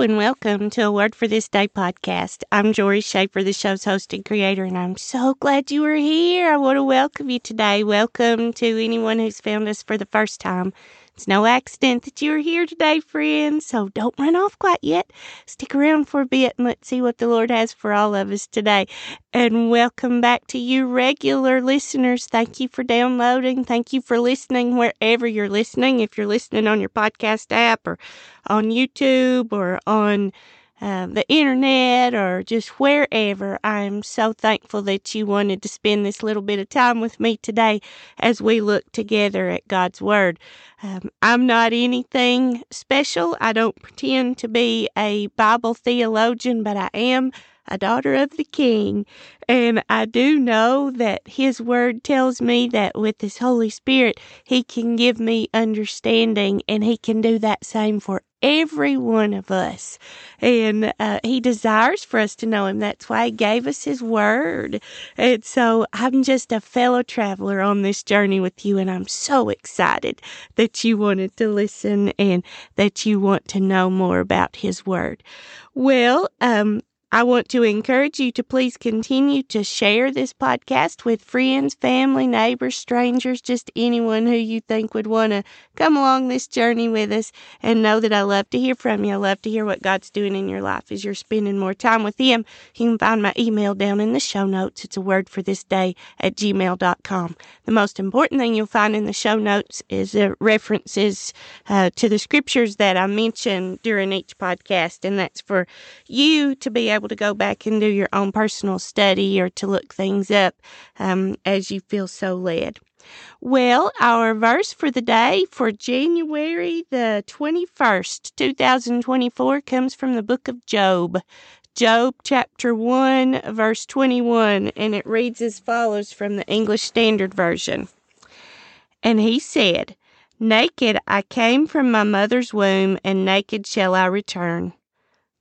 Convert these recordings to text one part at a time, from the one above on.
And welcome to a Word for This Day podcast. I'm Jori Shaffer, the show's host and creator, and I'm so glad you are here. I want to welcome you today. Welcome to anyone who's found us for the first time. It's no accident that you're here today, friends, so don't run off quite yet. Stick around for a bit and let's see what the Lord has for all of us today. And welcome back to you regular listeners. Thank you for downloading. Thank you for listening wherever you're listening. If you're listening on your podcast app or on YouTube or on um, the internet or just wherever. I'm so thankful that you wanted to spend this little bit of time with me today as we look together at God's Word. Um, I'm not anything special. I don't pretend to be a Bible theologian, but I am a daughter of the King. And I do know that His Word tells me that with His Holy Spirit, He can give me understanding, and He can do that same for every one of us. And uh, He desires for us to know Him. That's why He gave us His Word. And so I'm just a fellow traveler on this journey with you, and I'm so excited that you wanted to listen and that you want to know more about His Word. Well, um, I want to encourage you to please continue to share this podcast with friends, family, neighbors, strangers, just anyone who you think would want to come along this journey with us and know that I love to hear from you. I love to hear what God's doing in your life as you're spending more time with Him. You can find my email down in the show notes. It's a word for this day at gmail.com. The most important thing you'll find in the show notes is uh, references uh, to the scriptures that I mention during each podcast, and that's for you to be able able to go back and do your own personal study or to look things up um, as you feel so led. Well, our verse for the day for January the 21st, 2024 comes from the book of Job. Job chapter 1, verse 21, and it reads as follows from the English Standard Version. And he said, Naked I came from my mother's womb, and naked shall I return.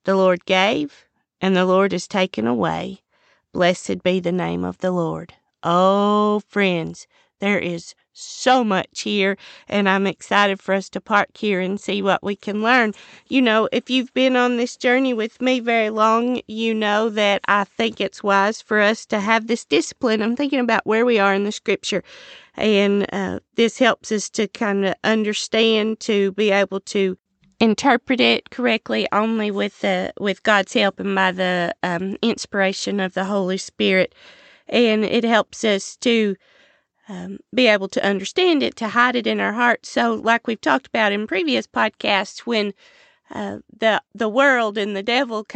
The Lord gave, and the Lord is taken away. Blessed be the name of the Lord. Oh, friends, there is so much here, and I'm excited for us to park here and see what we can learn. You know, if you've been on this journey with me very long, you know that I think it's wise for us to have this discipline. I'm thinking about where we are in the scripture, and uh, this helps us to kind of understand, to be able to interpret it correctly only with the with God's help and by the um, inspiration of the Holy Spirit, and it helps us to um, be able to understand it, to hide it in our hearts. So, like we've talked about in previous podcasts, when uh, the the world and the devil of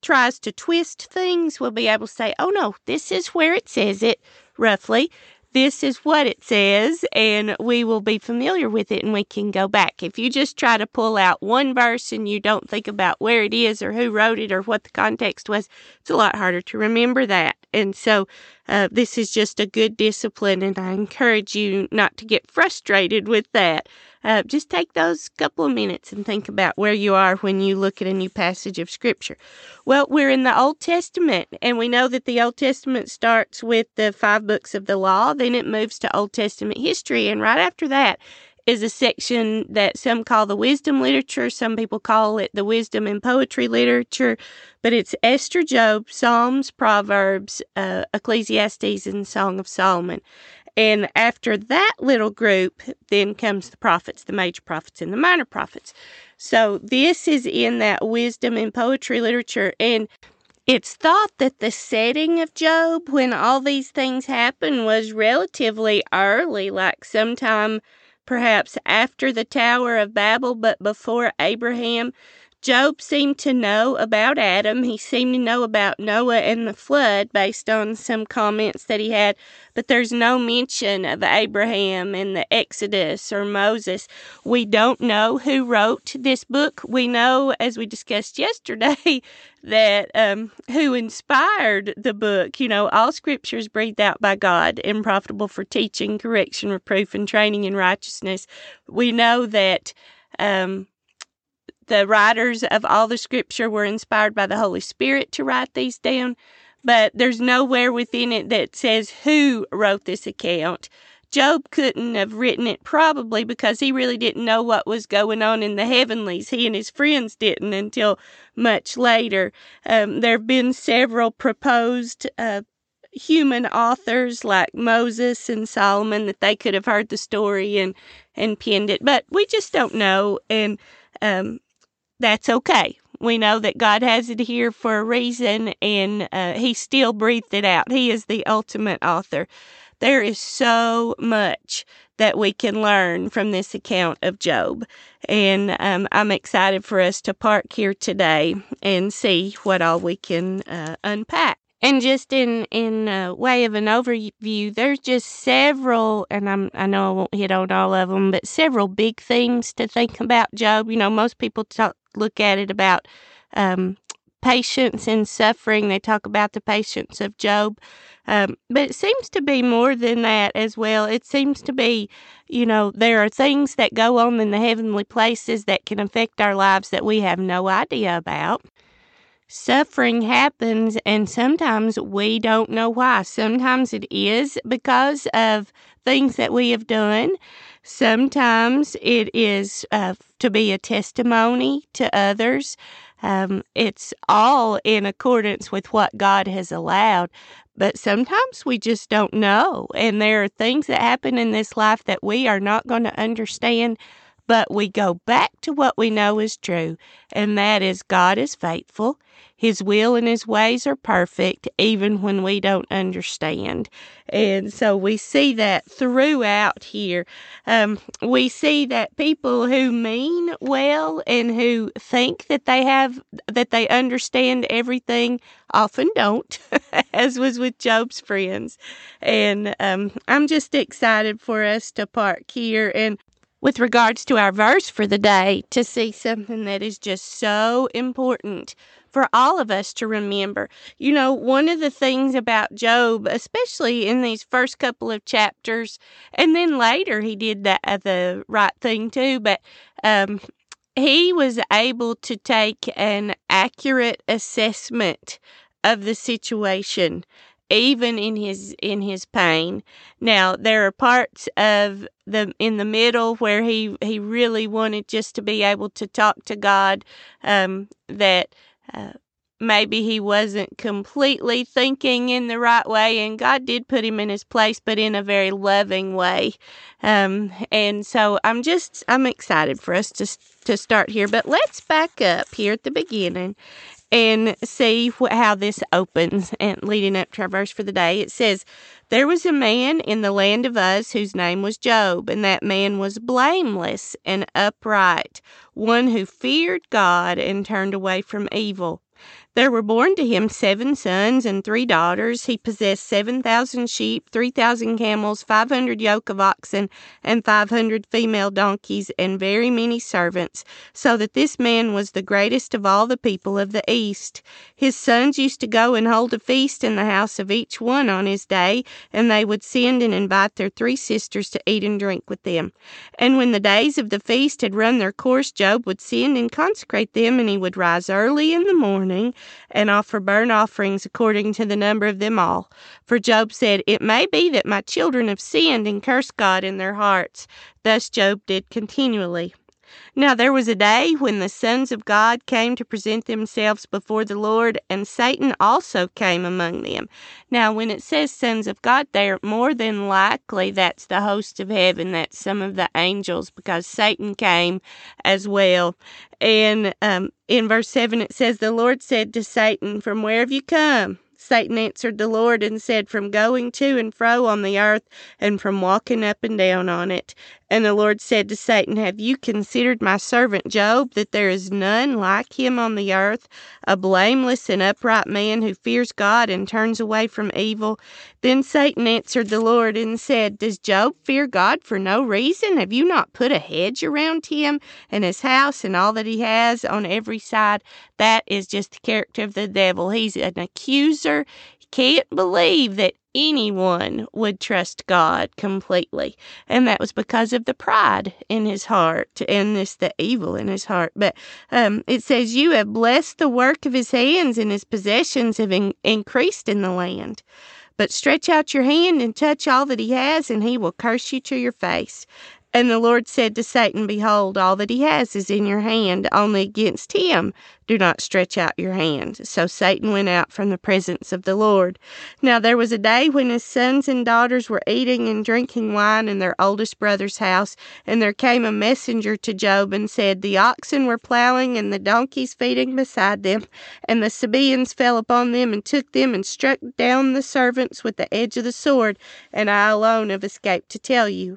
tries to twist things, we'll be able to say, "Oh no, this is where it says it." Roughly, this is what it says, and we will be familiar with it and we can go back. If you just try to pull out one verse and you don't think about where it is or who wrote it or what the context was, it's a lot harder to remember that. And so, uh, this is just a good discipline, and I encourage you not to get frustrated with that. Uh, just take those couple of minutes and think about where you are when you look at a new passage of Scripture. Well, we're in the Old Testament, and we know that the Old Testament starts with the five books of the law, then it moves to Old Testament history, and right after that, is a section that some call the wisdom literature. Some people call it the wisdom and poetry literature, but it's Esther, Job, Psalms, Proverbs, uh, Ecclesiastes, and Song of Solomon. And after that little group, then comes the prophets, the major prophets and the minor prophets. So this is in that wisdom and poetry literature. And it's thought that the setting of Job, when all these things happened, was relatively early, like sometime perhaps after the Tower of Babel, but before Abraham. Job seemed to know about Adam. He seemed to know about Noah and the flood based on some comments that he had, but there's no mention of Abraham and the Exodus or Moses. We don't know who wrote this book. We know, as we discussed yesterday, that um, who inspired the book. You know, all scriptures breathed out by God and profitable for teaching, correction, reproof, and training in righteousness. We know that. Um, the writers of all the scripture were inspired by the Holy Spirit to write these down, but there's nowhere within it that says who wrote this account. Job couldn't have written it probably because he really didn't know what was going on in the heavenlies. He and his friends didn't until much later. Um, there have been several proposed uh, human authors like Moses and Solomon that they could have heard the story and and penned it, but we just don't know, and um, that's okay. We know that God has it here for a reason, and uh, He still breathed it out. He is the ultimate author. There is so much that we can learn from this account of Job. And um, I'm excited for us to park here today and see what all we can uh, unpack. And just in in a way of an overview, there's just several, and I'm I know I won't hit on all of them, but several big things to think about Job. You know, most people talk, look at it about um, patience and suffering. They talk about the patience of Job, um, but it seems to be more than that as well. It seems to be, you know, there are things that go on in the heavenly places that can affect our lives that we have no idea about suffering happens and sometimes we don't know why. Sometimes it is because of things that we have done. Sometimes it is uh, to be a testimony to others. Um, it's all in accordance with what God has allowed. But sometimes we just don't know. And there are things that happen in this life that we are not going to understand but we go back to what we know is true, and that is God is faithful. His will and His ways are perfect, even when we don't understand. And so we see that throughout here. Um, we see that people who mean well and who think that they have, that they understand everything often don't, as was with Job's friends. And um, I'm just excited for us to park here and with regards to our verse for the day to see something that is just so important for all of us to remember. You know, one of the things about Job, especially in these first couple of chapters, and then later he did uh, the right thing too, but um, he was able to take an accurate assessment of the situation even in his in his pain. Now there are parts of the in the middle where he he really wanted just to be able to talk to God um, that. Uh, maybe he wasn't completely thinking in the right way and God did put him in his place but in a very loving way um, and so I'm just I'm excited for us to to start here but let's back up here at the beginning and see wh- how this opens and leading up to our verse for the day. It says, There was a man in the land of Uz whose name was Job, and that man was blameless and upright, one who feared God and turned away from evil. There were born to him seven sons and three daughters. He possessed 7,000 sheep, 3,000 camels, 500 yoke of oxen, and 500 female donkeys, and very many servants, so that this man was the greatest of all the people of the East. His sons used to go and hold a feast in the house of each one on his day, and they would send and invite their three sisters to eat and drink with them. And when the days of the feast had run their course, Job would send and consecrate them, and he would rise early in the morning and offer burnt offerings according to the number of them all. For Job said, It may be that my children have sinned and cursed God in their hearts. Thus Job did continually. Now there was a day when the sons of God came to present themselves before the Lord, and Satan also came among them. Now, when it says sons of God there, more than likely that's the host of heaven, that's some of the angels, because Satan came as well. And um, in verse 7, it says, The Lord said to Satan, From where have you come? Satan answered the Lord and said, From going to and fro on the earth, and from walking up and down on it. And the Lord said to Satan, Have you considered my servant Job, that there is none like him on the earth, a blameless and upright man who fears God and turns away from evil? Then Satan answered the Lord and said, Does Job fear God for no reason? Have you not put a hedge around him and his house and all that he has on every side? That is just the character of the devil. He's an accuser. Can't believe that anyone would trust God completely. And that was because of the pride in his heart and this the evil in his heart. But um, it says, You have blessed the work of his hands, and his possessions have in- increased in the land. But stretch out your hand and touch all that he has, and he will curse you to your face. And the Lord said to Satan, Behold, all that he has is in your hand, only against him do not stretch out your hand. So Satan went out from the presence of the Lord. Now there was a day when his sons and daughters were eating and drinking wine in their oldest brother's house, and there came a messenger to Job and said, The oxen were plowing and the donkeys feeding beside them, and the Sabaeans fell upon them and took them and struck down the servants with the edge of the sword, and I alone have escaped to tell you.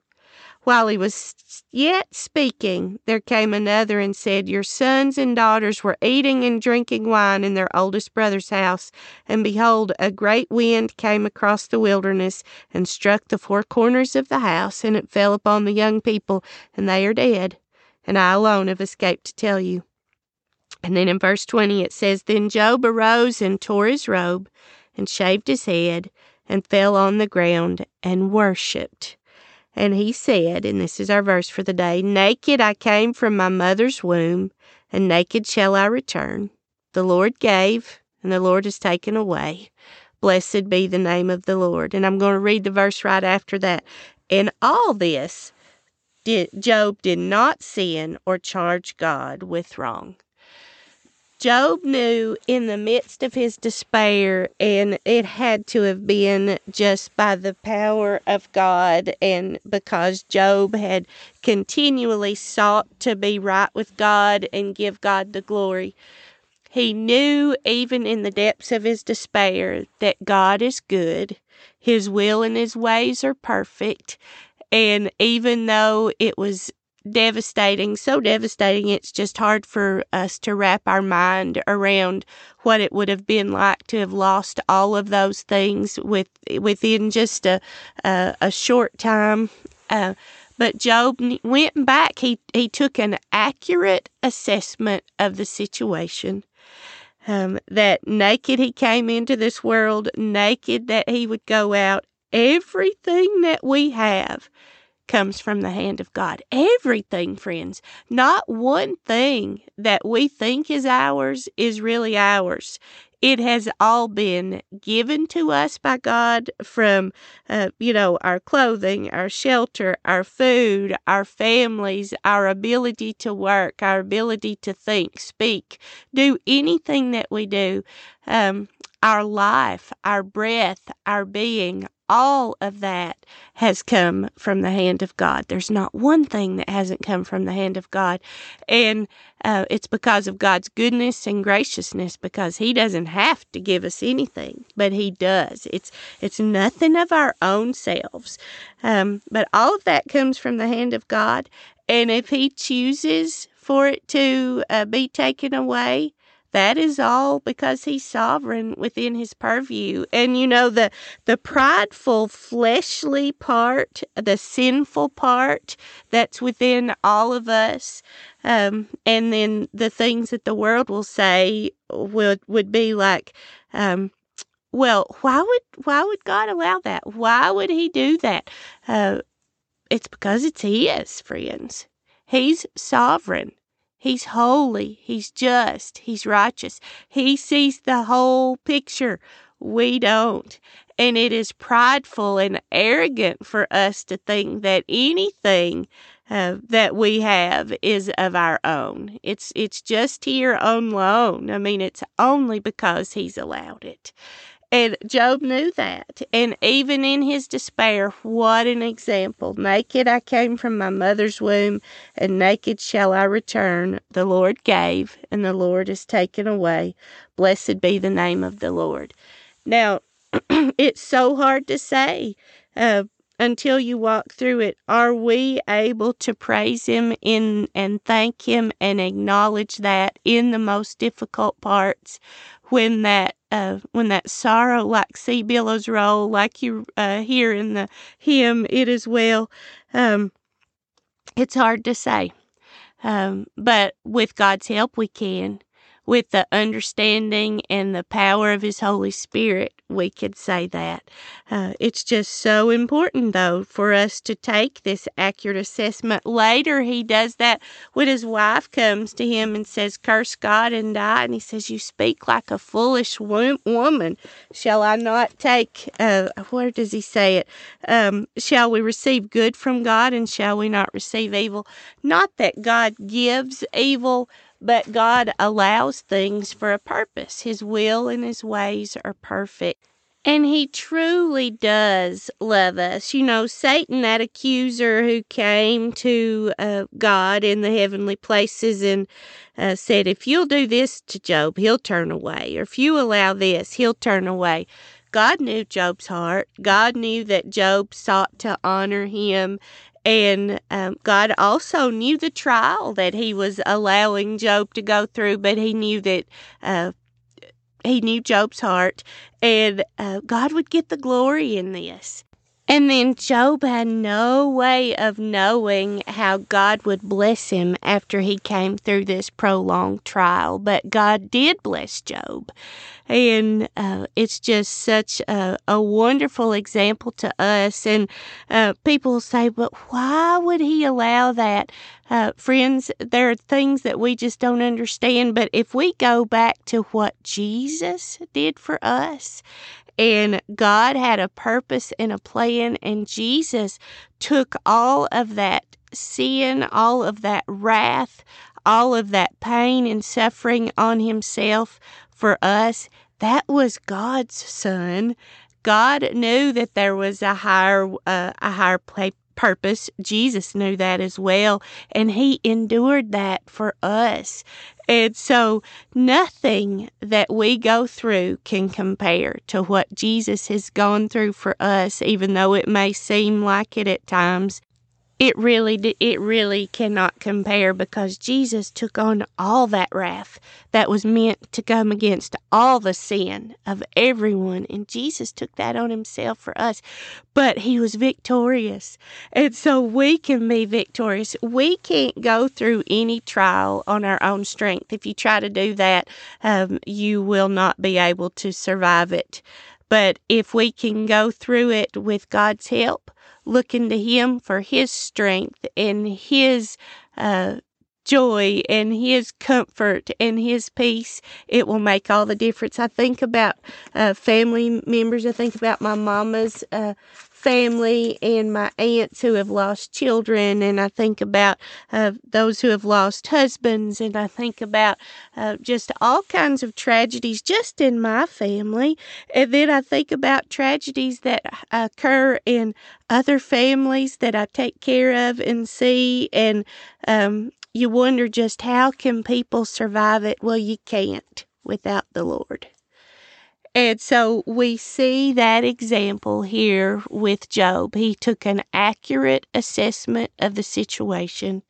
While he was yet speaking, there came another and said, Your sons and daughters were eating and drinking wine in their oldest brother's house, and behold, a great wind came across the wilderness and struck the four corners of the house, and it fell upon the young people, and they are dead. And I alone have escaped to tell you. And then in verse 20 it says, Then Job arose and tore his robe, and shaved his head, and fell on the ground, and worshipped. And he said, and this is our verse for the day Naked I came from my mother's womb, and naked shall I return. The Lord gave, and the Lord has taken away. Blessed be the name of the Lord. And I'm going to read the verse right after that. In all this, Job did not sin or charge God with wrong. Job knew in the midst of his despair, and it had to have been just by the power of God, and because Job had continually sought to be right with God and give God the glory. He knew, even in the depths of his despair, that God is good, His will and His ways are perfect. And even though it was devastating, so devastating, it's just hard for us to wrap our mind around what it would have been like to have lost all of those things with within just a a, a short time. Uh, but Job went back. He he took an accurate assessment of the situation. Um, that naked he came into this world, naked that he would go out. Everything that we have comes from the hand of God. Everything, friends. Not one thing that we think is ours is really ours. It has all been given to us by God from, uh, you know, our clothing, our shelter, our food, our families, our ability to work, our ability to think, speak, do anything that we do. Um, our life, our breath, our being, all of that has come from the hand of God. There's not one thing that hasn't come from the hand of God. And uh, it's because of God's goodness and graciousness because he doesn't have to give us anything, but he does. It's it's nothing of our own selves. Um, but all of that comes from the hand of God. And if he chooses for it to uh, be taken away, that is all because he's sovereign within his purview. And you know, the, the prideful, fleshly part, the sinful part that's within all of us, um, and then the things that the world will say would, would be like, um, well, why would why would God allow that? Why would He do that? Uh, it's because it's His, friends. He's sovereign. He's holy. He's just. He's righteous. He sees the whole picture. We don't. And it is prideful and arrogant for us to think that anything uh, that we have is of our own. It's it's just here on loan. I mean, it's only because He's allowed it. And Job knew that. And even in his despair, what an example. Naked I came from my mother's womb, and naked shall I return. The Lord gave, and the Lord has taken away. Blessed be the name of the Lord. Now, it's so hard to say uh, until you walk through it. Are we able to praise Him in and thank Him and acknowledge that in the most difficult parts when that uh, when that sorrow like sea billows roll, like you uh, hear in the hymn, it is well. Um, it's hard to say. Um, but with God's help, we can with the understanding and the power of His Holy Spirit, we could say that. Uh, it's just so important, though, for us to take this accurate assessment. Later, he does that when his wife comes to him and says, Curse God and die. And he says, You speak like a foolish woman. Shall I not take, uh, where does he say it? Um, shall we receive good from God and shall we not receive evil? Not that God gives evil but God allows things for a purpose. His will and His ways are perfect. And he truly does love us. You know, Satan, that accuser who came to uh, God in the heavenly places and uh, said, If you'll do this to Job, he'll turn away. Or if you allow this, he'll turn away. God knew Job's heart. God knew that Job sought to honor him and um, God also knew the trial that He was allowing Job to go through, but He knew that uh, He knew Job's heart, and uh, God would get the glory in this. And then Job had no way of knowing how God would bless him after he came through this prolonged trial. But God did bless Job. And uh, it's just such a, a, wonderful example to us. And uh, people say, but why would he allow that? Uh, friends, there are things that we just don't understand. But if we go back to what Jesus did for us, and God had a purpose and a plan, and Jesus took all of that sin, all of that wrath, all of that pain and suffering on himself for us. That was God's son. God knew that there was a higher uh, a higher play, purpose. Jesus knew that as well, and he endured that for us. And so nothing that we go through can compare to what Jesus has gone through for us, even though it may seem like it at times it really it really cannot compare because Jesus took on all that wrath that was meant to come against all the sin of everyone and Jesus took that on himself for us. But he was victorious. And so we can be victorious. We can't go through any trial on our own strength. If you try to do that um, you will not be able to survive it. But if we can go through it with God's help looking to Him for His strength and His uh, joy and His comfort and His peace, it will make all the difference. I think about uh, family members. I think about my mama's uh, family and my aunts who have lost children, and I think about uh, those who have lost husbands, and I think about uh, just all kinds of tragedies just in my family. And then I think about tragedies that occur in other families that I take care of and see, and um, you wonder just how can people survive it? Well, you can't without the Lord. And so we see that example here with Job. He took an accurate assessment of the situation.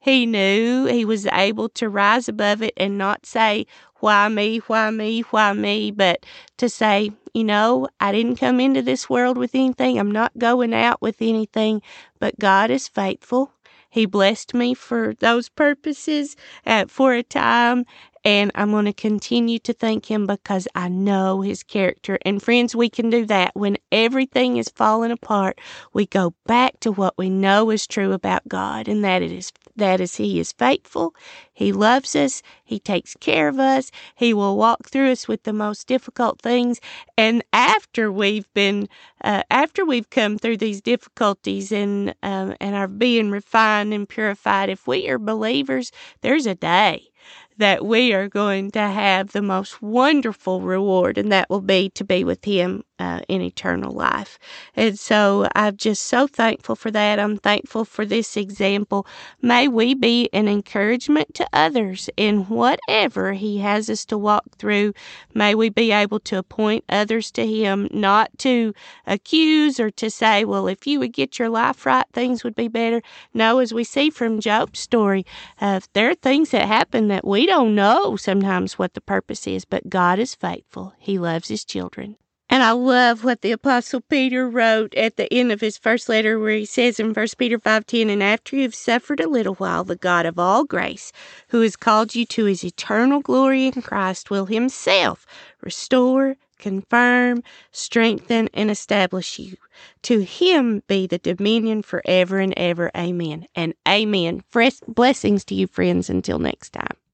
He knew he was able to rise above it and not say, Why me, why me, why me, but to say, You know, I didn't come into this world with anything. I'm not going out with anything, but God is faithful. He blessed me for those purposes uh, for a time, and I'm going to continue to thank Him because I know His character. And friends, we can do that when everything is falling apart. We go back to what we know is true about God, and that it is that is He is faithful, He loves us, He takes care of us, He will walk through us with the most difficult things. And after we've been, uh, after we've come through these difficulties and um, and are being refined and purified, if we are believers, there's a day that we are going to have the most wonderful reward, and that will be to be with Him uh, in eternal life. And so I'm just so thankful for that. I'm thankful for this example. May we be an encouragement to others in whatever He has us to walk through. May we be able to appoint others to Him, not to accuse or to say, well, if you would get your life right, things would be better. No, as we see from Job's story, uh, there are things that happen that we don't know sometimes what the purpose is, but God is faithful. He loves His children. And I love what the Apostle Peter wrote at the end of his first letter, where he says in 1 Peter 5.10, And after you have suffered a little while, the God of all grace, who has called you to his eternal glory in Christ, will himself restore, confirm, strengthen, and establish you. To him be the dominion forever and ever. Amen. And amen. Fresh blessings to you, friends. Until next time.